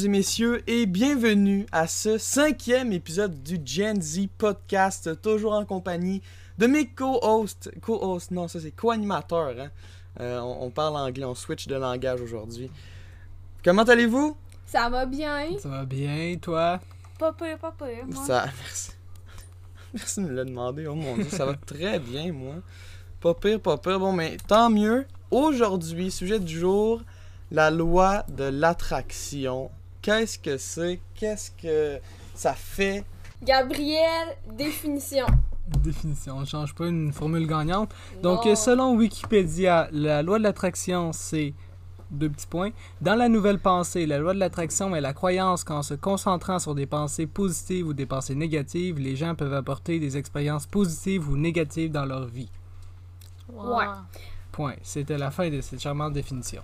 mesdames et messieurs, et bienvenue à ce cinquième épisode du Gen Z podcast, toujours en compagnie de mes co-hosts, co-hosts, non, ça c'est co-animateurs, hein. Euh, on, on parle anglais, on switch de langage aujourd'hui. Comment allez-vous? Ça va bien. Ça va bien, toi? Pas pire, pas pire. moi. Ça, merci. Merci de me le demander, oh mon dieu, ça va très bien, moi. Pas pire, pas pire. Bon, mais tant mieux. Aujourd'hui, sujet du jour, la loi de l'attraction. Qu'est-ce que c'est? Qu'est-ce que ça fait? Gabriel, définition. Définition, on change pas une formule gagnante. Donc, Non. euh, selon Wikipédia, la loi de l'attraction, c'est deux petits points. Dans la nouvelle pensée, la loi de l'attraction est la croyance qu'en se concentrant sur des pensées positives ou des pensées négatives, les gens peuvent apporter des expériences positives ou négatives dans leur vie. Ouais. Point. C'était la fin de cette charmante définition.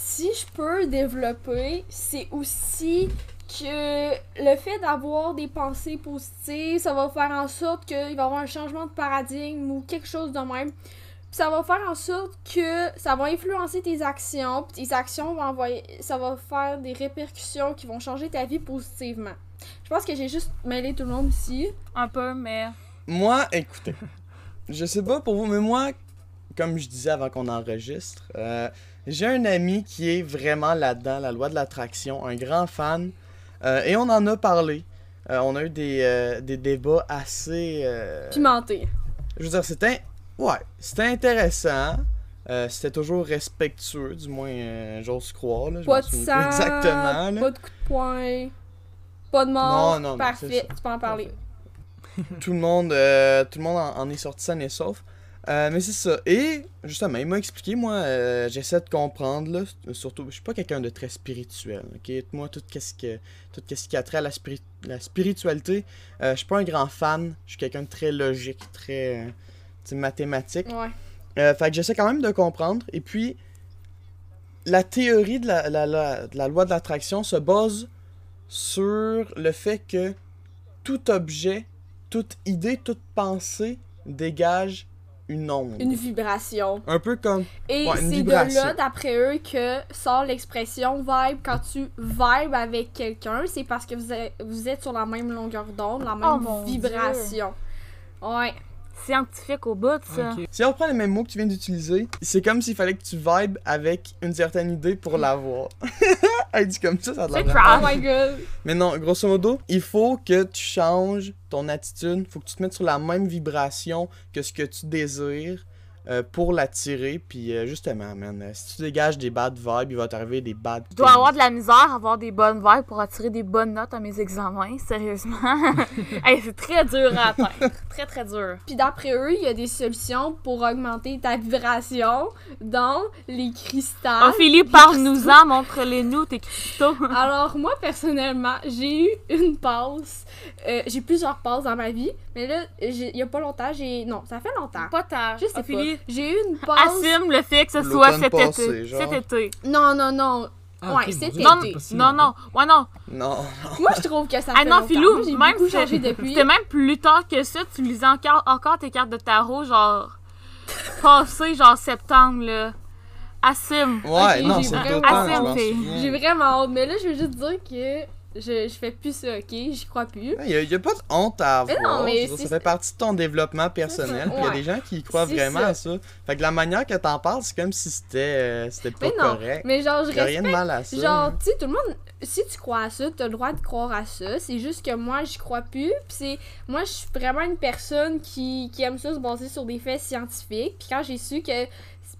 Si je peux développer, c'est aussi que le fait d'avoir des pensées positives, ça va faire en sorte qu'il va y avoir un changement de paradigme ou quelque chose de même. Puis ça va faire en sorte que ça va influencer tes actions, puis tes actions vont envoyer, ça va faire des répercussions qui vont changer ta vie positivement. Je pense que j'ai juste mêlé tout le monde ici. Un peu, mais. Moi, écoutez, je sais pas pour vous, mais moi, comme je disais avant qu'on enregistre, euh, j'ai un ami qui est vraiment là-dedans, la loi de l'attraction, un grand fan, euh, et on en a parlé. Euh, on a eu des, euh, des débats assez. euh, Pimenté. je veux dire, c'était. Ouais, c'était intéressant. C'était toujours respectueux, du moins, j'ose croire. Là, Pas de sang, exactement. là. pas de coup de poing, pas de mort. Non, non, Parfait, tu peux en parler. tout le monde, tout le monde en, en est sorti sain et sauf. Euh, mais c'est ça. Et justement, il m'a expliqué, moi, euh, j'essaie de comprendre, là, surtout, je suis pas quelqu'un de très spirituel, ok? Moi, tout ce que, tout ce qui a trait à la, spiri- la spiritualité, euh, je suis pas un grand fan, je suis quelqu'un de très logique, très, euh, mathématique. Ouais. Fait que j'essaie quand même de comprendre. Et puis, la théorie de la, la- la- de la loi de l'attraction se base sur le fait que tout objet, toute idée, toute pensée dégage une onde. Une vibration. Un peu comme. Et Ouais, c'est de là, d'après eux, que sort l'expression vibe. Quand tu vibes avec quelqu'un, c'est parce que vous êtes, vous êtes sur la même longueur d'onde, la même Oh mon vibration. Ouais. Scientifique au bout, ça. Si on reprend les mêmes mots que tu viens d'utiliser, c'est comme s'il fallait que tu vibes avec une certaine idée pour l'avoir. Elle dit comme ça, ça a de la crap. Oh my god. Mais non, grosso modo, il faut que tu changes ton attitude. Il faut que tu te mettes sur la même vibration que ce que tu désires euh, pour l'attirer. Puis euh, justement, man, euh, si tu dégages des bad vibes, il va t'arriver des bad Je dois avoir de la misère à avoir des bonnes vibes pour attirer des bonnes notes à mes examens, sérieusement. Hey, c'est très dur à atteindre. Très, très dur. Puis d'après eux, il y a des solutions pour augmenter ta vibration dans les cristals. Oh, Philippe, parle-nous-en, montre-les-nous tes cristaux. Alors moi personnellement, j'ai eu une passe. Euh, j'ai plusieurs passes dans ma vie, mais là, il y a pas longtemps, j'ai non, ça fait longtemps. Pas ta. Je sais pas. Philippe, J'ai eu une passe. assume le fait que ce soit cet passé, été. genre. Cet été. Non non non. Ah, Ouais, ok, c'est mon Dieu, Non, non. Ouais, non. Non. Moi je trouve que ça Ah fait non. Philou, Moi, même beaucoup c'est- changé depuis. C'était même plus tard que ça, tu lisais encore, encore tes cartes de tarot, genre. passé, genre septembre, là. Assume. Ouais, non, j'ai c'est vraiment hâte. J'ai vraiment honte, mais là je veux juste dire que je, je fais plus ça, ok? J'y crois plus. Il y, a, il y a pas de honte à avoir. Mais non, mais dire, ça fait partie de ton développement personnel. Puis il y a des gens qui y croient vraiment ça. à ça. Fait que la manière que t'en parles, c'est comme si c'était euh, c'était pas Mais non, correct. Mais genre je a rien de respecte mal à ça. Genre, tu sais, tout le monde, si tu crois à ça, t'as le droit de croire à ça. C'est juste que moi, j'y crois plus. Puis c'est, moi, je suis vraiment une personne qui, qui aime ça se baser sur des faits scientifiques. Puis quand j'ai su que.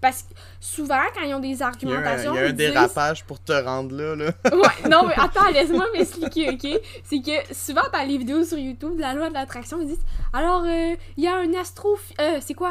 Parce que souvent, quand ils ont des il y a un, argumentations. il y a un disent- dérapage pour te rendre là. là. Ouais, non, mais attends, laisse-moi m'expliquer, ok? C'est que souvent, dans les vidéos sur YouTube de la loi de l'attraction, ils disent Alors, euh, il y a un astro. Euh, c'est quoi?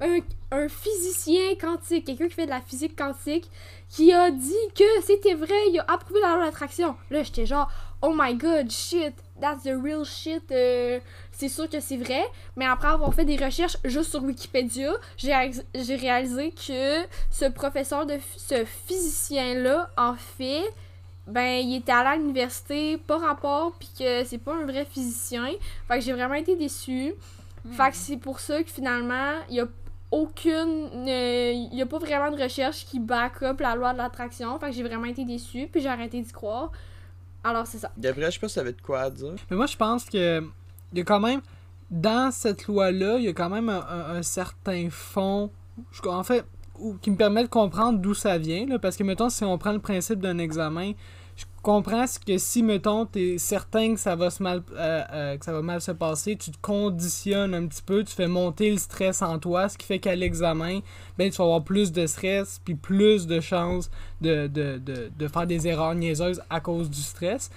Un, un physicien quantique, quelqu'un qui fait de la physique quantique, qui a dit que c'était vrai, il a approuvé la loi de l'attraction. Là, j'étais genre, oh my god, shit, that's the real shit. euh, c'est sûr que c'est vrai. Mais après avoir fait des recherches juste sur Wikipédia, j'ai réalis- j'ai réalisé que ce professeur de ce physicien-là, en fait, ben, il était allé à l'université, pas rapport, puis que c'est pas un vrai physicien. Fait que j'ai vraiment été déçue. Fait que c'est pour ça que finalement, il y a aucune. euh, Il y a pas vraiment de recherche qui back up la loi de l'attraction. Fait que j'ai vraiment été déçue, puis j'ai arrêté d'y croire. Alors, c'est ça. Gabriel, je sais pas si t'avais de quoi à dire. Mais moi, je pense que il y a quand même, dans cette loi-là, il y a quand même un, un- un certain fond, je- en fait, ou- qui me permet de comprendre d'où ça vient. Là, parce que, mettons, si on prend le principe d'un examen, comprends que si, mettons, t'es certain que ça va mal, euh, euh, que ça va mal se passer, tu te conditionnes un petit peu, tu fais monter le stress en toi, ce qui fait qu'à l'examen, ben, tu vas avoir plus de stress, puis plus de chances de, de, de, de faire des erreurs niaiseuses à cause du stress.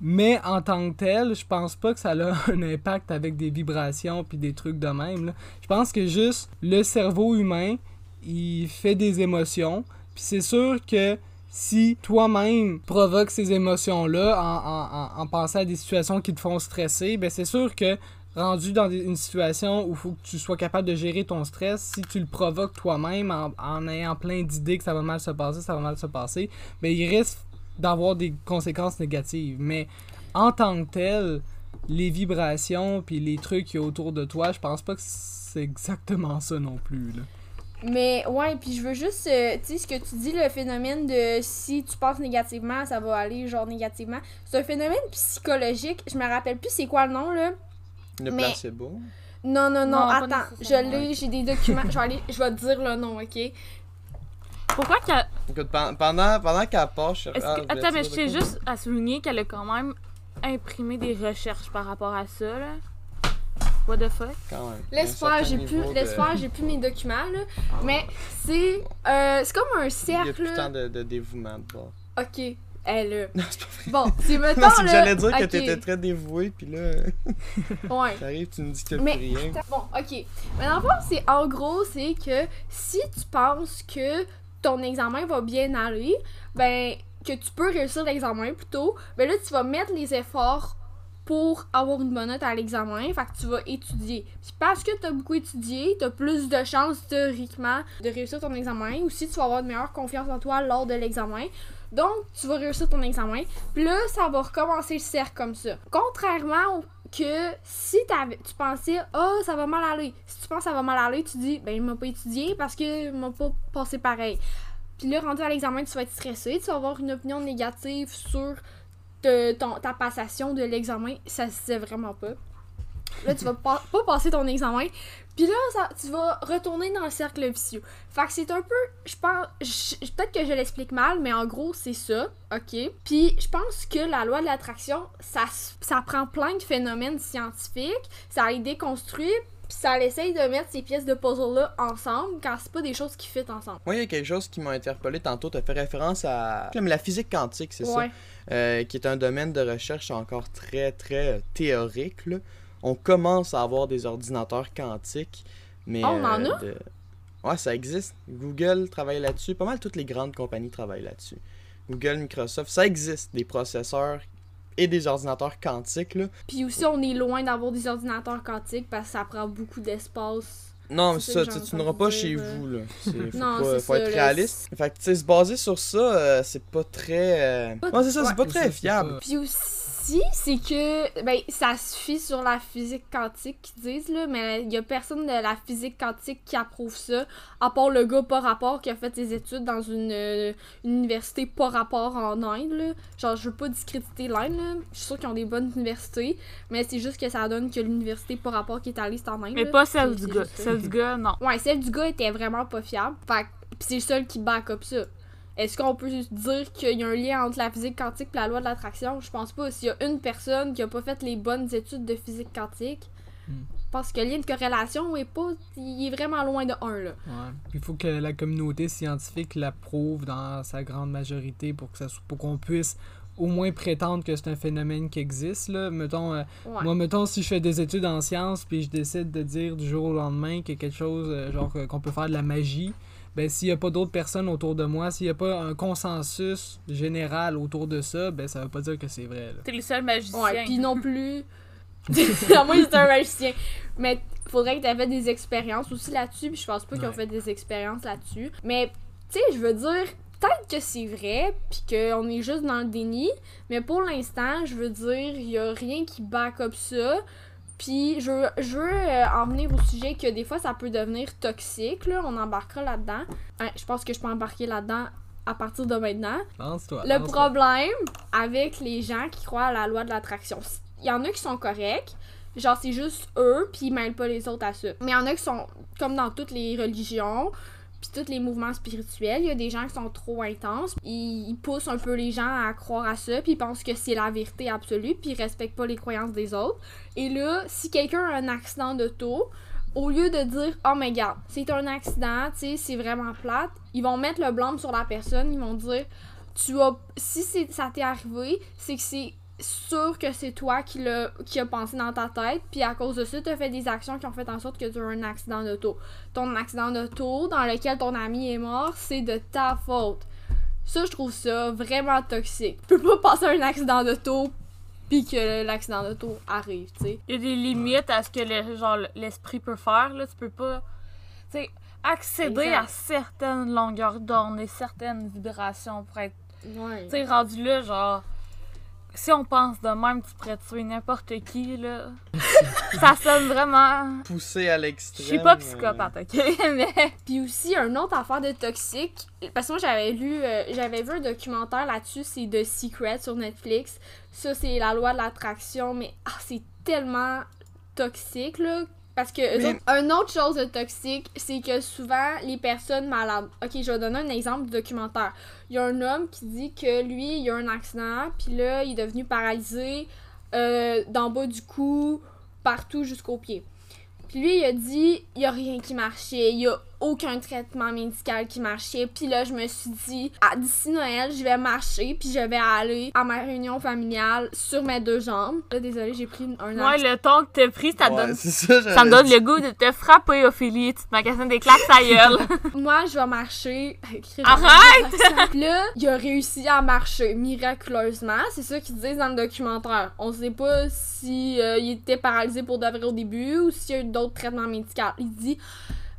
Mais en tant que tel, je pense pas que ça a un impact avec des vibrations puis des trucs de même. Je pense que juste le cerveau humain, il fait des émotions. Puis c'est sûr que si toi-même provoques ces émotions-là en, en, en, en pensant à des situations qui te font stresser, ben c'est sûr que rendu dans une situation où il faut que tu sois capable de gérer ton stress, si tu le provoques toi-même en, ayant plein d'idées que ça va mal se passer, ça va mal se passer, ben il risque d'avoir des conséquences négatives. Mais en tant que tel, les vibrations puis les trucs a autour de toi, je pense pas que c'est exactement ça non plus. Là. Mais ouais, puis je veux juste, euh, tu sais, ce que tu dis, le phénomène de si tu penses négativement, ça va aller genre négativement. C'est un phénomène psychologique. Je me rappelle plus c'est quoi le nom là. Le Mais- placebo. Non, non, non, attends, je l'ai, j'ai des documents. je vais aller, je vais te dire le nom, ok? Pourquoi qu'elle. Écoute, pendant, pendant qu'elle part, je... est-ce ah, que- Attends, mais je tiens juste à souligner qu'elle a quand même imprimé des recherches par rapport à ça, là. What the fuck? Quand même. Laisse faire, j'ai plus, laisse de- j'ai plus mes documents là. Mais c'est, euh, c'est comme un Il y a cercle. plus tant de, de dévouement de bord. Ok, elle. Non, c'est pas vrai. Bon, c'est mettons que là. j'allais dire que ok, t'étais très dévoué, puis là, Ouais. t'arrives, tu me dis que t'as Mais plus rien. bon, ok. Mais dans le fond, c'est en gros, c'est que si tu penses que ton examen va bien aller, ben que tu peux réussir l'examen plutôt, ben là tu vas mettre les efforts pour avoir une bonne note à l'examen, fait que tu vas étudier. Puis parce que tu as beaucoup étudié, tu as plus de chances théoriquement de réussir ton examen, ou si tu vas avoir une meilleure confiance en toi lors de l'examen. Donc, tu vas réussir ton examen. Puis là, ça va recommencer le cercle comme ça. Contrairement que si tu pensais oh ça va mal aller si tu penses ça va mal aller tu dis ben il m'a pas étudié parce que m'a pas passé pareil puis là rendu à l'examen tu vas être stressé tu vas avoir une opinion négative sur ta passation de l'examen ça se sait vraiment pas. Là tu vas pas, pas passer ton examen. Puis là tu vas retourner dans le cercle vicieux. Fait que c'est un peu je pense peut-être que je l'explique mal mais en gros c'est ça ok? Puis je pense que la loi de l'attraction ça ça prend plein de phénomènes scientifiques ça les déconstruit puis ça essaye de mettre ces pièces de puzzle là ensemble quand c'est pas des choses qui fit ensemble Moi, il y a quelque chose qui m'a interpellé tantôt. Tu as fait référence à Comme la physique quantique, c'est ça? Euh, qui est un domaine de recherche encore très, très euh, théorique. là. On commence à avoir des ordinateurs quantiques, mais... On en euh, a? de- Ouais, ça existe. Google travaille là-dessus. Pas mal toutes les grandes compagnies travaillent là-dessus. Google, Microsoft, ça existe, des processeurs et des ordinateurs quantiques. Là. puis aussi on est loin d'avoir des ordinateurs quantiques parce que ça prend beaucoup d'espace Non, mais C'est ça, tu, n'auras pas chez euh. vous. Là. Faut, Non, pas, faut ça, être là, réaliste. Fait que, tu sais, se baser sur ça, euh, c'est pas très... euh, Pas- Ouais, c'est ça, ouais. c'est pas très fiable. Puis aussi, c'est que ben ça se fie sur la physique quantique qu'ils disent là, mais il y a personne de la physique quantique qui approuve ça, à part le gars pas rapport qui a fait ses études dans une, euh, une université pas rapport en Inde là. Genre je veux pas discréditer l'Inde là, je suis sûre qu'ils ont des bonnes universités, mais c'est juste que ça donne que l'université pas rapport qui est allée c'est en Inde. Mais là. pas celle du gars. Celle du gars, non. Ouais, celle du gars était vraiment pas fiable. Fait que- pis c'est le seul qui back up ça. Est-ce qu'on peut dire qu'il y a un lien entre la physique quantique et la loi de l'attraction? Je pense pas. S'il y a une personne qui a pas fait les bonnes études de physique quantique, Hmm. je pense que le lien de corrélation est pas. Il est vraiment loin de 1 là. Ouais. Il faut que la communauté scientifique l'approuve dans sa grande majorité pour que ça soit- pour qu'on puisse au moins prétendre que c'est un phénomène qui existe là. Mettons, euh, Ouais. moi mettons si je fais des études en sciences puis je décide de dire du jour au lendemain qu'il y a quelque chose euh, genre euh, qu'on peut faire de la magie, ben s'il y a pas d'autres personnes autour de moi, s'il y a pas un consensus général autour de ça, ben ça veut pas dire que c'est vrai. T'es le seul magicien. Ouais, puis non plus. à moins que c'est un magicien. Mais faudrait que tu fait des expériences aussi là-dessus. Puis je pense pas qu'ils ont Ouais. fait des expériences là-dessus. Mais, tu sais, je veux dire, peut-être que c'est vrai. Puis qu'on est juste dans le déni. Mais pour l'instant, je veux dire, il y a rien qui back up ça. Puis je veux, je veux euh, en venir au sujet que des fois ça peut devenir toxique. Là. On embarquera là-dedans. Je pense que je peux embarquer là-dedans à partir de maintenant. Lance-toi. Le problème avec les gens qui croient à la loi de l'attraction, il y en a qui sont corrects, genre c'est juste eux, puis ils mêlent pas les autres à ça. Mais il y en a qui sont, comme dans toutes les religions, puis tous les mouvements spirituels, il y a des gens qui sont trop intenses, ils, poussent un peu les gens à croire à ça, puis ils pensent que c'est la vérité absolue, puis ils respectent pas les croyances des autres. Et là, si quelqu'un a un accident d'auto, au lieu de dire oh mais regarde, c'est un accident, tu sais, c'est vraiment plate, ils vont mettre le blâme sur la personne, ils vont dire tu as si ça t'est arrivé, c'est que c'est sûr que c'est toi qui l'a qui a pensé dans ta tête, puis à cause de ça, tu as fait des actions qui ont fait en sorte que tu as eu un accident d'auto. Ton accident d'auto dans lequel ton ami est mort, c'est de ta faute. Ça, je trouve ça vraiment toxique. Tu peux pas passer un accident d'auto puis que l'accident d'auto arrive, tu sais. Il y a des limites à ce que le, genre, l'esprit peut faire. Là. Tu peux pas tu sais, accéder Exact. à certaines longueurs d'onde et certaines vibrations pour être Ouais. tu sais, rendu là, genre. Si on pense de même, tu pourrais tuer n'importe qui, là. ça sonne vraiment. Poussé à Je l'extrême. suis pas euh, psychopathe, ok? Mais. Puis aussi, une autre affaire de toxique, parce que moi j'avais lu, euh, j'avais vu un documentaire là-dessus, c'est The Secret sur Netflix. Ça, c'est la loi de l'attraction, mais ah, c'est tellement toxique, là. Parce que, eux Mais- autres- une autre chose de toxique, c'est que souvent, les personnes malades. Ok, je vais donner un exemple du documentaire. Il y a un homme qui dit que lui, il a un accident, puis là, il est devenu paralysé euh, d'en bas du cou, partout jusqu'aux pieds. Puis lui, il a dit, il y a rien qui marchait, il y a aucun traitement médical qui marchait. Puis là, je me suis dit, ah, d'ici Noël, je vais marcher, puis je vais aller à ma réunion familiale sur mes deux jambes. Là, désolé, j'ai pris un Moi, an. le ton que t'as pris, ça, ouais, donne, c'est ça, ça me donne le goût de te frapper, Ophélie. Tu te magasines des claques ta gueule. Moi, je vais marcher. Arrête! Là, il a réussi à marcher miraculeusement. C'est ça qu'ils disent dans le documentaire. On sait pas si euh, il était paralysé pour de vrai au début ou s'il y a eu d'autres traitements médicaux. Il dit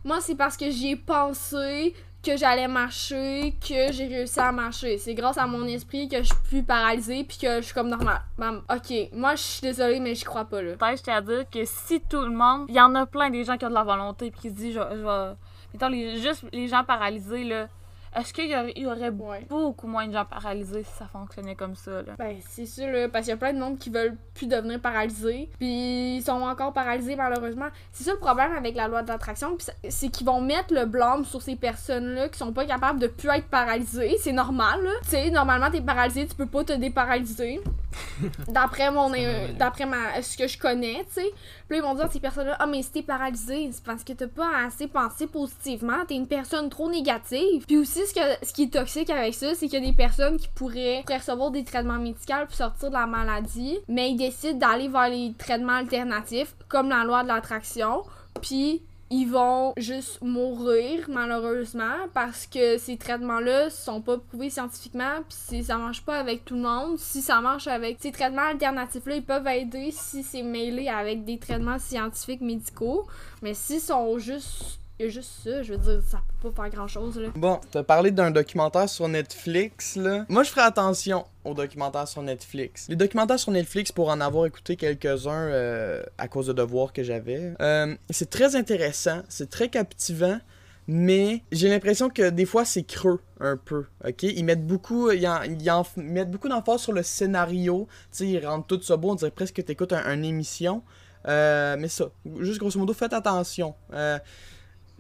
Moi, c'est parce que j'y ai pensé que j'allais marcher que j'ai réussi à marcher. C'est grâce à mon esprit que je suis plus paralysée puis que je suis comme normal. Mam, ok, moi je suis désolée, mais je crois pas là. Je tiens à dire que si tout le monde. Il y en a plein des gens qui ont de la volonté puis qui se disent, je, vais- je vais. Mettons, les, juste les gens paralysés, là. Est-ce qu'il y aurait, il y aurait Ouais. beaucoup moins de gens paralysés si ça fonctionnait comme ça, là? Ben, c'est sûr, là, parce qu'il y a plein de monde qui veulent plus devenir paralysés, puis ils sont encore paralysés malheureusement. C'est ça le problème avec la loi de l'attraction, puis c'est- c'est qu'ils vont mettre le blâme sur ces personnes-là qui sont pas capables de plus être paralysées. C'est normal, là. Tu sais, normalement, t'es paralysé, tu peux pas te déparalyser. D'après mon, euh, d'après ma, ce que je connais, tu sais. Puis là, ils vont dire à ces personnes-là, ah, mais si t'es paralysé, c'est parce que t'as pas assez pensé positivement, t'es une personne trop négative. Puis aussi, ce, qui est toxique avec ça, c'est qu'il y a des personnes qui pourraient, pourraient recevoir des traitements médicaux pour sortir de la maladie, mais ils décident d'aller vers les traitements alternatifs, comme la loi de l'attraction, puis ils vont juste mourir malheureusement parce que ces traitements-là sont pas prouvés scientifiquement puis si ça marche pas avec tout le monde si ça marche avec ces traitements alternatifs-là ils peuvent aider si c'est mêlé avec des traitements scientifiques médicaux mais s'ils sont juste il y a juste ça je veux dire ça peut pas faire grand chose là Bon, t'as parlé d'un documentaire sur Netflix, là. Moi, je ferai attention aux documentaires sur Netflix. Les documentaires sur Netflix, pour en avoir écouté quelques-uns euh, à cause de devoirs que j'avais, euh, c'est très intéressant, c'est très captivant, mais j'ai l'impression que des fois, c'est creux un peu, ok? Ils mettent beaucoup, ils en, ils mettent beaucoup d'emphase sur le scénario, tu sais, ils rendent tout ça beau, on dirait presque que t'écoutes un, une émission. Euh, mais ça, juste grosso modo, faites attention.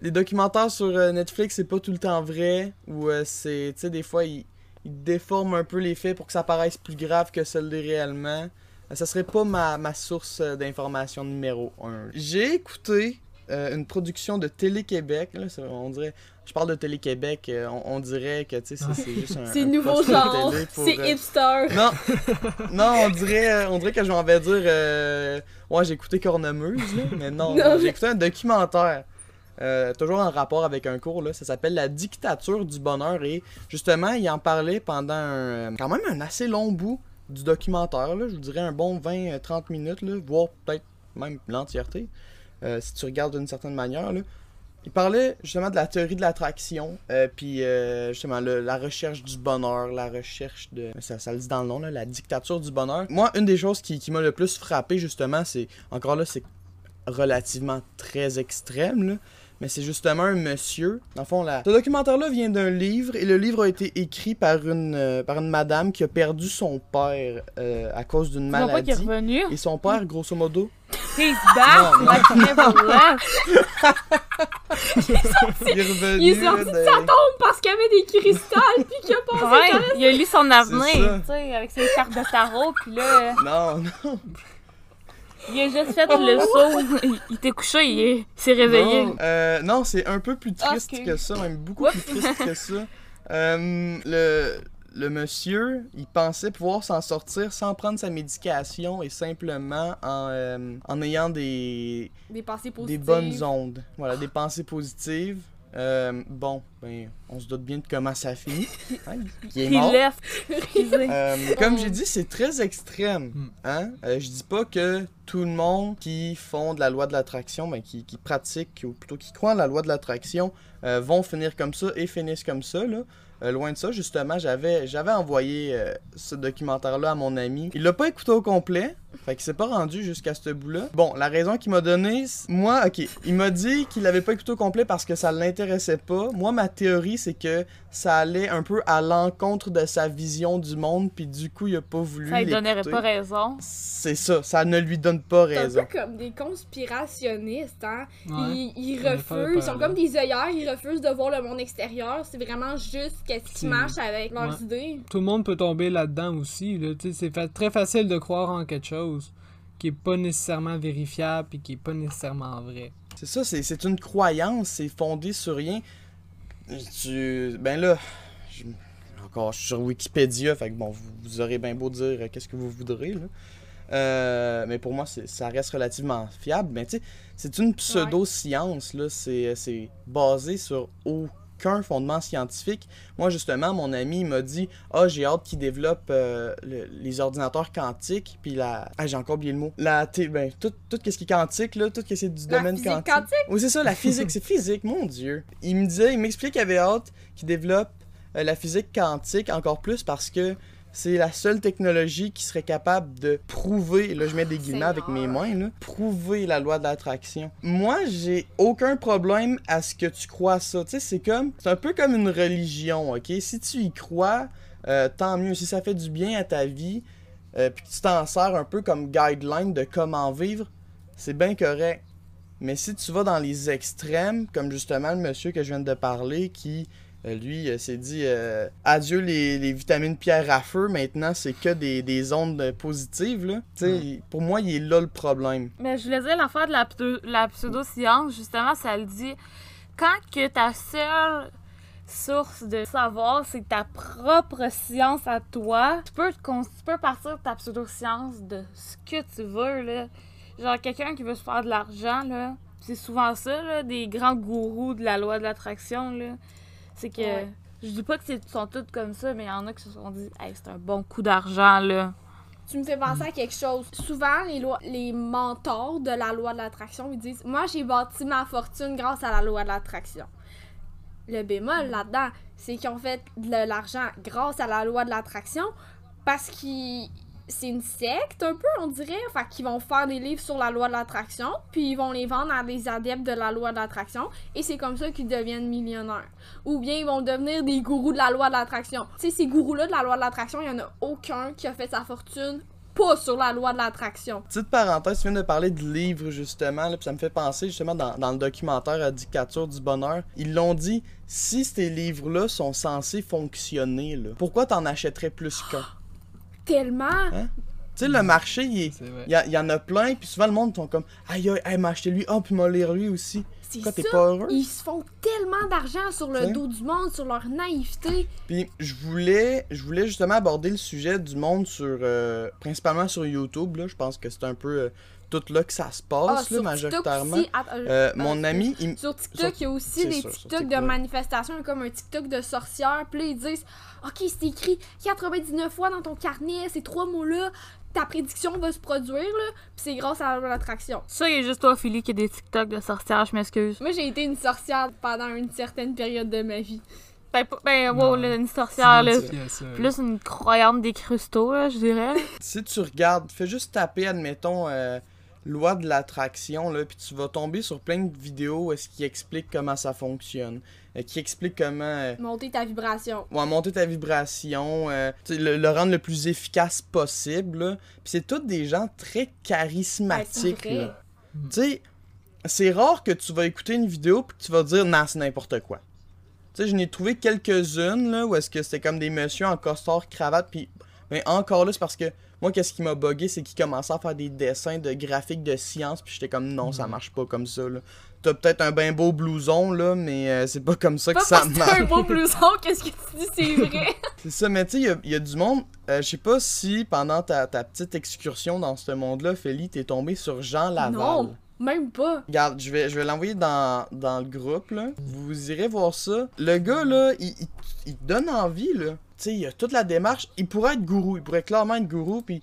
Les documentaires sur euh, Netflix, c'est pas tout le temps vrai. Ou euh, c'est. Tu sais, des fois, ils, ils déforment un peu les faits pour que ça paraisse plus grave que ça l'est réellement. Euh, ça serait pas ma, ma source d'information numéro 1. J'ai écouté euh, une production de Télé-Québec. Là, on dirait. Je parle de Télé-Québec, euh, on, on dirait que tu sais, c'est juste un. c'est nouveau genre c'est euh, hipster non, non, on dirait, on dirait que je m'en vais dire, ouais, j'ai écouté Cornemuse, là, mais non, Non. j'ai écouté un documentaire, euh, toujours en rapport avec un cours, là, ça s'appelle La dictature du bonheur, et justement, il en parlait pendant un- quand même un assez long bout du documentaire, là, je vous dirais un bon 20-30 minutes, là, voire peut-être même l'entièreté, euh, si tu regardes d'une certaine manière, là. Il parlait justement de la théorie de l'attraction, euh, puis euh, justement le- la recherche du bonheur, la recherche de... Ça, ça le dit dans le nom, là, la dictature du bonheur. Moi, une des choses qui, qui m'a le plus frappé justement, c'est... Encore là, c'est relativement très extrême, là, mais c'est justement un monsieur. Dans le fond, la... ce documentaire-là vient d'un livre, et le livre a été écrit par une, euh, par une madame qui a perdu son père euh, à cause d'une pas qu'il est maladie. revenu? Et son père, grosso modo, He's back! Non, like never left. il est revenu. Il est sorti de sa tombe parce qu'il y avait des cristals puis qu'il a pensé Ouais, il a lu son avenir, tu sais, avec ses cartes de tarot, puis là, Non, non. Il a juste fait le saut. Il, il était couché, il est- il s'est réveillé. Non, euh, non, c'est un peu plus triste Ok. que ça, même beaucoup Oups. plus triste que ça. Euh, le, le monsieur, il pensait pouvoir s'en sortir sans prendre sa médication et simplement en, euh, en ayant des, Des pensées des positives. bonnes ondes. Voilà, des pensées positives. Euh, bon, ben, on se doute bien de comment ça finit. Hein, il est mort. Euh, comme j'ai dit, c'est très extrême. Hmm. Hein? Euh, je dis pas que tout le monde qui font de la loi de l'attraction, ben, qui, qui pratiquent, ou plutôt qui croient en la loi de l'attraction, euh, vont finir comme ça et finissent comme ça. Là. Euh, loin de ça, justement, j'avais j'avais envoyé euh, ce documentaire-là à mon ami. Il l'a pas écouté au complet, fait qu'il s'est pas rendu jusqu'à ce bout-là. Bon, la raison qu'il m'a donné, moi, ok, il m'a dit qu'il l'avait pas écouté au complet parce que ça l'intéressait pas. Moi, ma théorie, c'est que ça allait un peu à l'encontre de sa vision du monde, puis du coup, il a pas voulu. Ça lui donnerait pas raison. C'est ça, ça ne lui donne pas C'est un raison. peu comme des conspirationnistes, hein. Ouais. Ils, refusent, ils sont comme des œillères, ils refusent de voir le monde extérieur. C'est vraiment juste qu'est-ce qui marche avec leurs Ouais. idées. Tout le monde peut tomber là-dedans aussi. Là. C'est fa- très facile de croire en quelque chose qui est pas nécessairement vérifiable et qui est pas nécessairement vrai. C'est ça, c'est une croyance, c'est fondé sur rien. Ben là, encore, je suis sur Wikipédia, fait que bon, vous, aurez bien beau dire euh, qu'est-ce que vous voudrez. Euh, mais pour moi, ça reste relativement fiable. Mais tu sais, c'est une pseudo-science, là. C'est c'est basé sur aucun fondement scientifique. Moi, justement, mon ami m'a dit Ah, j'ai hâte qu'il développe euh, le- les ordinateurs quantiques. Puis la. Ah, j'ai encore oublié le mot. La. t- Ben, tout, tout ce qui est quantique, là. Tout ce qui est du La domaine physique quantique. quantique? Oui, c'est ça, la physique. c'est physique, mon Dieu. Il me disait, il m'expliquait qu'il avait hâte qu'il développe euh, la physique quantique encore plus parce que c'est la seule technologie qui serait capable de prouver, là je mets des guillemets avec mes mains, là, prouver la loi de l'attraction. Moi, j'ai aucun problème à ce que tu crois ça. Tu sais, c'est comme, c'est un peu comme une religion, ok? Si tu y crois, euh, tant mieux. Si ça fait du bien à ta vie, euh, puis que tu t'en sers un peu comme guideline de comment vivre, c'est bien correct. Mais si tu vas dans les extrêmes, comme justement le monsieur que je viens de parler, qui, lui, euh, s'est dit euh, adieu les, les vitamines pierre à feu, maintenant c'est que des, des ondes positives, là. Tu sais, il- pour moi, il est là le problème. Mais je voulais dire l'affaire de la, la pseudo-science, justement, ça le dit. Quand que ta seule source de savoir, c'est ta propre science à toi, tu peux, tu peux partir de ta pseudo-science de ce que tu veux, là. Genre, quelqu'un qui veut se faire de l'argent, là, c'est souvent ça, là, des grands gourous de la loi de l'attraction, là. C'est que... Ouais. Je dis pas que c'est sont toutes comme ça, mais il y en a qui se sont dit, hey, c'est un bon coup d'argent, là. Tu me fais penser à quelque chose. Souvent, les, lois, les mentors de la loi de l'attraction, ils disent Moi, j'ai bâti ma fortune grâce à la loi de l'attraction. Le bémol là-dedans, c'est qu'ils ont fait de l'argent grâce à la loi de l'attraction parce qu'ils. C'est une secte, un peu, on dirait. Fait qu'ils vont faire des livres sur la loi de l'attraction, puis ils vont les vendre à des adeptes de la loi de l'attraction, et c'est comme ça qu'ils deviennent millionnaires. Ou bien ils vont devenir des gourous de la loi de l'attraction. Tu sais, ces gourous-là de la loi de l'attraction, il y en a aucun qui a fait sa fortune pas sur la loi de l'attraction. Petite parenthèse, tu viens de parler de livres justement, là, puis ça me fait penser justement dans, le documentaire La dictature du bonheur. Ils l'ont dit, si ces livres-là sont censés fonctionner, là, pourquoi t'en achèterais plus qu'un? Tellement. Tu sais, le marché, il y, a- il y en a plein, puis souvent le monde sont comme Aïe aïe, m'a acheté lui, oh, puis m'a lire lui aussi. C'est Pourquoi t'es ça. pas heureux? Ils se font tellement d'argent sur le dos du monde, sur leur naïveté. Puis je voulais, je voulais justement aborder le sujet du monde sur, euh, principalement sur YouTube, là. Je pense que c'est un peu euh, tout là que ça se passe, là, Ah, sur TikTok majoritairement. aussi. Att- euh, Euh, ben, mon ami, il, Sur TikTok, Sur- il y a aussi des sûr, TikTok de manifestations, comme un TikTok de sorcière. Puis là, ils disent Ok, c'est écrit 99 fois dans ton carnet, ces trois mots-là, ta prédiction va se produire, là. Puis c'est grâce à l'attraction. Ça, il y a juste toi, Philly, qui a des TikTok de sorcière, je m'excuse. Moi, j'ai été une sorcière pendant une certaine période de ma vie. Ben, ben, Non. wow, là, une sorcière, là. Là. Plus une croyante des cristaux, là, je dirais. si tu regardes, fais juste taper, admettons, euh, loi de l'attraction, là, puis tu vas tomber sur plein de vidéos où est-ce qui expliquent comment ça fonctionne, euh, qui expliquent comment euh, Monter ta vibration. ouais, monter ta vibration, euh, le, le rendre le plus efficace possible. là. Puis c'est tous des gens très Ouais, charismatiques. là. Tu sais, c'est rare que tu vas écouter une vidéo puis que tu vas dire non, c'est n'importe quoi. Tu sais, je n'ai trouvé quelques-unes là où est-ce que c'était comme des messieurs en costard, cravate, puis ben encore là, c'est parce que moi, qu'est-ce qui m'a bugué, c'est qu'ils commençaient à faire des dessins de graphiques de science, puis j'étais comme non, ça marche pas comme ça. là. T'as peut-être un ben beau blouson là, mais euh, c'est pas comme ça Pas que ça parce que marche. t'as un beau blouson, qu'est-ce que tu dis, c'est vrai? C'est ça, mais tu sais, il y a- il y, a du monde. euh, je sais pas si pendant ta, ta petite excursion dans ce monde-là, Feli, t'es tombé sur Jean Laval. Non, même pas. Regarde, je vais, je vais l'envoyer dans, dans le groupe, là. Vous irez voir ça. Le gars, là, il, il, il te donne envie, là. Tu sais, il a toute la démarche. Il pourrait être gourou. Il pourrait clairement être gourou, puis...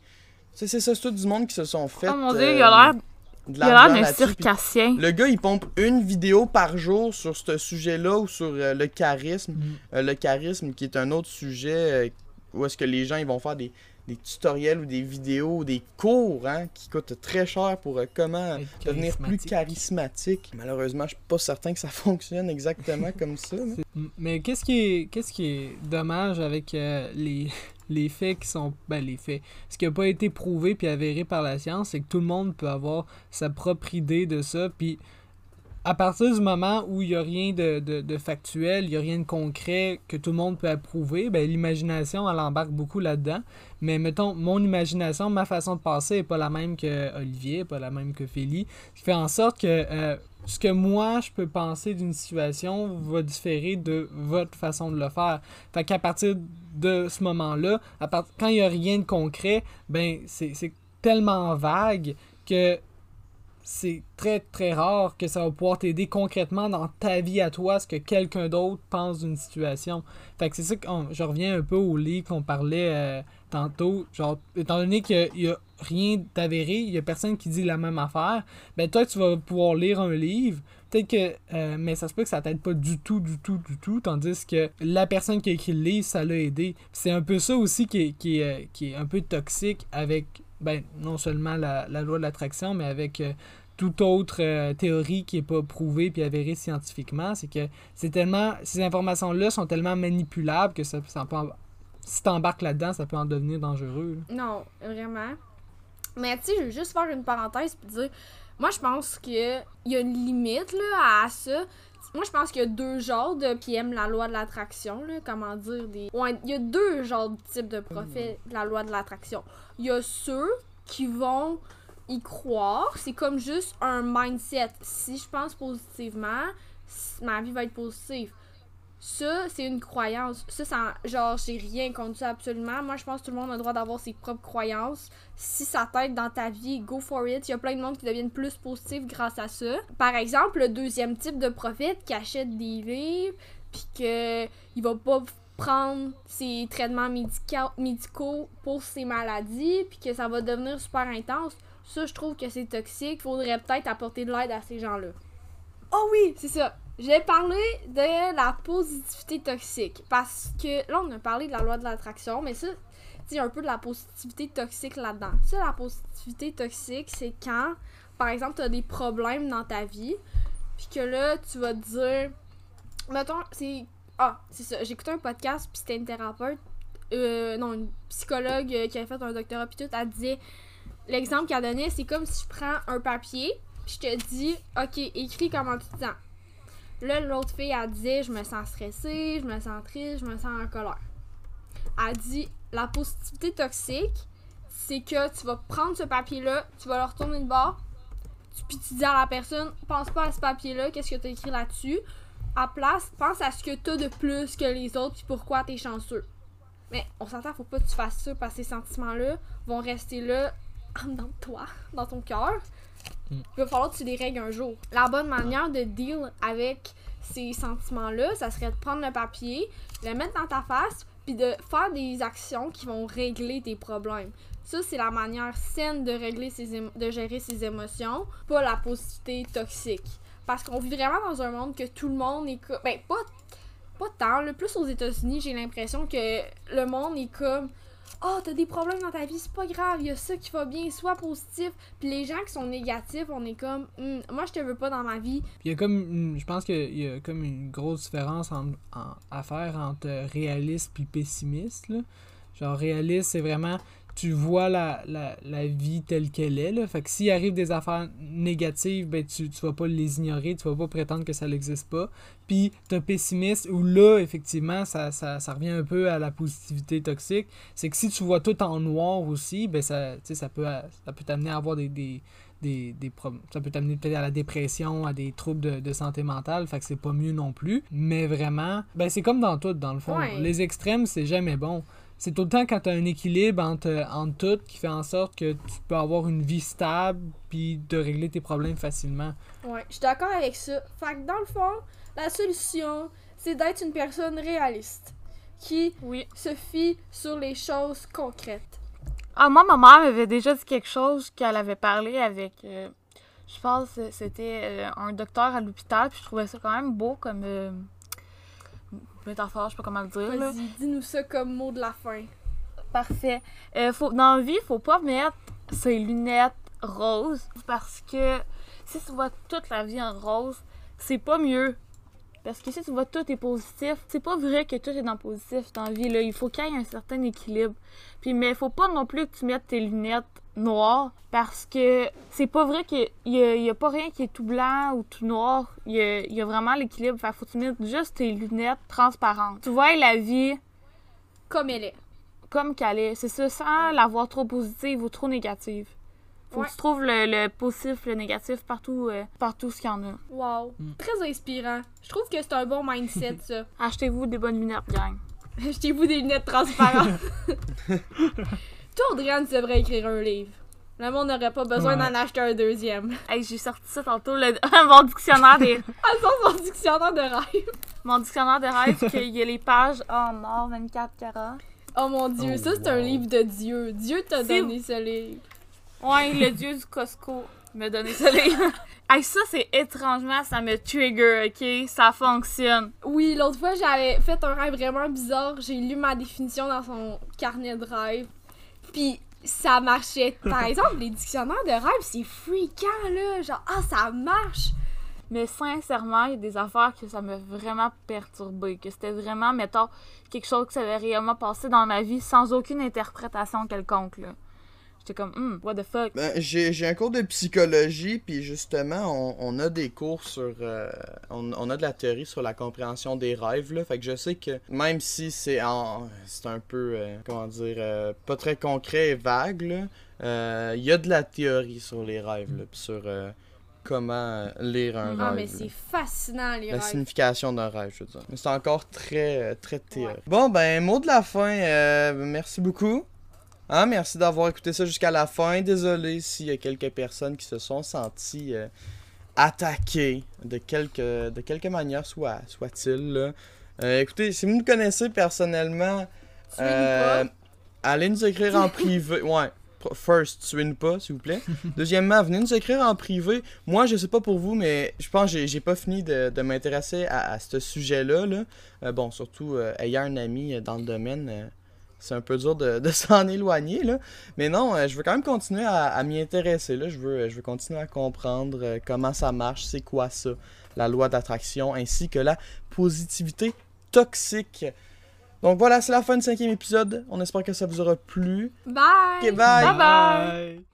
C'est ça, c'est tout du monde qui se sont fait... Oh mon dieu, euh, il a l'air de il a l'air d'un circassien. Le gars, il pompe une vidéo par jour sur ce sujet-là ou sur euh, le charisme. Mm. Euh, le charisme qui est un autre sujet euh, où est-ce que les gens ils vont faire des, des tutoriels ou des vidéos ou des cours hein, qui coûtent très cher pour euh, comment devenir plus charismatique. Malheureusement, je suis pas certain que ça fonctionne exactement comme ça. Mais qu'est-ce qui est qu'est-ce qui est dommage avec euh, les les faits qui sont ben les faits ce qui n'a pas été prouvé puis avéré par la science c'est que tout le monde peut avoir sa propre idée de ça puis à partir du moment où il n'y a rien de, de, factuel, il n'y a rien de concret que tout le monde peut approuver, ben, l'imagination, elle embarque beaucoup là-dedans. Mais mettons, mon imagination, ma façon de penser n'est pas la même que Olivier, pas la même que Félix. Ce qui fait en sorte que euh, ce que moi, je peux penser d'une situation va différer de votre façon de le faire. Fait qu'à partir de ce moment-là, à quand il n'y a rien de concret, ben c'est tellement vague que c'est très très rare que ça va pouvoir t'aider concrètement dans ta vie à toi ce que quelqu'un d'autre pense d'une situation. Fait que c'est ça que je reviens un peu au lit qu'on parlait euh, tantôt. Genre, étant donné qu'il y a rien d'avéré, il y a personne qui dit la même affaire, ben toi tu vas pouvoir lire un livre, peut-être que euh, mais ça se peut que ça t'aide pas du tout, du tout, du tout, tandis que la personne qui a écrit le livre, ça l'a aidé. C'est un peu ça aussi qui est, euh, qui est un peu toxique avec ben non seulement la, la loi de l'attraction, mais avec euh, toute autre euh, théorie qui est pas prouvée puis avérée scientifiquement, c'est que c'est tellement ces informations-là sont tellement manipulables que ça, ça peut si t'embarques là-dedans, ça peut en devenir dangereux. Non, vraiment. Mais tu sais, je veux juste faire une parenthèse puis dire, moi je pense que il y a une limite là à ça. Moi je pense qu'il y a deux genres de qui aiment la loi de l'attraction là, comment dire des Ouais, il y a deux genres de types de prophètes de la loi de l'attraction. Il y a ceux qui vont y croire, c'est comme juste un mindset. Si je pense positivement, ma vie va être positive. Ça, c'est une croyance. Ça, ça genre, j'ai rien contre ça absolument. Moi, je pense que tout le monde a le droit d'avoir ses propres croyances. Si ça t'aide dans ta vie, go for it. Il y a plein de monde qui deviennent plus positifs grâce à ça. Par exemple, le deuxième type de prophète qui achète des livres, puis que il va pas prendre ses traitements médica- médicaux pour ses maladies, puis que ça va devenir super intense. Ça, je trouve que c'est toxique. Faudrait peut-être apporter de l'aide à ces gens-là. Oh oui, c'est ça. J'ai parlé de la positivité toxique. Parce que là, on a parlé de la loi de l'attraction, mais ça, tu un peu de la positivité toxique là-dedans. Ça, la positivité toxique, c'est quand, par exemple, tu des problèmes dans ta vie, puis que là, tu vas dire. Mettons, c'est. Ah, c'est ça. Écouté un podcast, puis c'était une thérapeute. euh, non, une psychologue euh, qui avait fait un doctorat, puis tout. Elle disait. L'exemple qu'elle donnait, c'est comme si je prends un papier, je te dis, OK, écris comment tu te sens. Là, l'autre fille, elle disait Je me sens stressée, je me sens triste, je me sens en colère. Elle dit La positivité toxique, c'est que tu vas prendre ce papier-là, tu vas le retourner de bord, puis tu dis à la personne Pense pas à ce papier-là, qu'est-ce que tu as écrit là-dessus. À place, pense à ce que tu as de plus que les autres, puis pourquoi tu es chanceux. Mais on s'entend, faut pas que tu fasses ça parce que ces sentiments-là vont rester là de toi, dans ton cœur. Il va falloir que tu les règles un jour. La bonne manière de deal avec ces sentiments-là, ça serait de prendre le papier, le mettre dans ta face, puis de faire des actions qui vont régler tes problèmes. Ça, c'est la manière saine de régler ses de gérer ses émotions, pas la positivité toxique. Parce qu'on vit vraiment dans un monde que tout le monde est comme. Ben, pas, pas tant, le plus aux États-Unis, j'ai l'impression que le monde est comme. Oh, t'as des problèmes dans ta vie, c'est pas grave, il y a ça qui va bien, sois positif. Puis les gens qui sont négatifs, on est comme, Hum, moi je te veux pas dans ma vie. Il y a comme, je pense qu'il y a comme une grosse différence en- en- à faire entre réaliste puis pessimiste. Là. Genre réaliste, c'est vraiment, tu vois la, la, la vie telle qu'elle est. Là. Fait que s'il arrive des affaires négatives, ben tu, tu vas pas les ignorer, tu vas pas prétendre que ça n'existe pas. Puis t'as pessimiste où là, effectivement, ça, ça, ça revient un peu à la positivité toxique. C'est que si tu vois tout en noir aussi, ben ça, ça peut, ça peut t'amener à avoir des, des, des, des problèmes. Ça peut t'amener peut-être à la dépression, à des troubles de, de santé mentale, fait que c'est pas mieux non plus. Mais vraiment, ben c'est comme dans tout, dans le fond. Ouais. Les extrêmes, c'est jamais bon. C'est tout le temps quand tu as un équilibre entre, entre tout qui fait en sorte que tu peux avoir une vie stable puis de régler tes problèmes facilement. Ouais, je suis d'accord avec ça. Fait que dans le fond, la solution, c'est d'être une personne réaliste qui Oui. se fie sur les choses concrètes. Ah, moi, ma mère m'avait déjà dit quelque chose qu'elle avait parlé avec. euh, je pense que c'était euh, un docteur à l'hôpital, puis je trouvais ça quand même beau comme. euh, métaphore, je sais pas comment le dire. Vas-y, dis-nous ça comme mot de la fin. Parfait. Euh, faut, dans la vie, faut pas mettre ses lunettes roses parce que si tu vois toute la vie en rose, c'est pas mieux. Parce que si tu vois tout est positif, c'est pas vrai que tout est dans le positif dans la vie. Là. Il faut qu'il y ait un certain équilibre. Puis, mais faut pas non plus que tu mettes tes lunettes noires parce que c'est pas vrai qu'il y a, il y a pas rien qui est tout blanc ou tout noir. Il y a, il y a vraiment l'équilibre. Faut que tu mettes juste tes lunettes transparentes. Tu vois la vie Comme elle est. comme qu'elle est. C'est ça, sans la voir trop positive ou trop négative. Faut Ouais. que tu trouves le, le positif, le négatif partout, euh, partout ce qu'il y en a. Wow. Mm. Très inspirant. Je trouve que c'est un bon mindset, ça. Achetez-vous des bonnes lunettes, gang. Achetez-vous des lunettes transparentes. Toi, Audrey, tu devrais écrire un livre. Le monde n'aurait pas besoin Ouais. d'en acheter un deuxième. Hey, j'ai sorti ça tantôt, le, mon dictionnaire des. Ah, ça, son dictionnaire de rêve. Mon dictionnaire de rêve, qu'il y a les pages en or 24 carats. Oh mon dieu, Oh, ça, c'est un livre de Dieu. Dieu t'a donné ce livre. Ouais, le dieu du Costco m'a donné ça. livre. hey, ça, c'est étrangement, ça me trigger, ok? Ça fonctionne. Oui, l'autre fois, j'avais fait un rêve vraiment bizarre. J'ai lu ma définition dans son carnet de rêve. Puis ça marchait. Par exemple, les dictionnaires de rêve, c'est freakant, là. Genre, ah, ça marche. Mais sincèrement, il y a des affaires que ça m'a vraiment perturbé. Que c'était vraiment, mettons, quelque chose qui s'avait réellement passé dans ma vie sans aucune interprétation quelconque, là. J'étais comme, hmm, what the fuck? Ben, j'ai un cours de psychologie, puis justement, on, on a des cours sur. euh, on, on a de la théorie sur la compréhension des rêves, là. Fait que je sais que même si c'est en- c'est un peu. euh, comment dire. euh, pas très concret et vague, là, il y a de la théorie sur les rêves, là, puis sur comment lire un Ah, rêve. mais c'est fascinant, les La rêves. signification d'un rêve, je veux dire. Mais c'est encore très, très théorique. Bon, ben, mot de la fin. euh, merci beaucoup. Hein, merci d'avoir écouté ça jusqu'à la fin. Désolé s'il y a quelques personnes qui se sont senties euh, attaquées de quelque, de quelque manière soit, soit-il. Euh, écoutez, si vous me connaissez personnellement, euh, allez nous écrire en privé. Ouais. First, tuez-nous pas, s'il vous plaît. Deuxièmement, venez nous écrire en privé. Moi, je sais pas pour vous, mais je pense que j'ai- pas fini de, de m'intéresser à, à ce sujet-là. Là. Euh, bon, surtout ayant un ami dans le domaine, c'est un peu dur de, de s'en éloigner. Là. Mais non, euh, je veux quand même continuer à, à m'y intéresser. Là. Je, veux, je veux continuer à comprendre euh, comment ça marche, c'est quoi ça, la loi d'attraction, ainsi que la positivité toxique. Donc voilà, c'est la fin du cinquième épisode. On espère que ça vous aura plu. Bye! Ok, bye. Bye bye!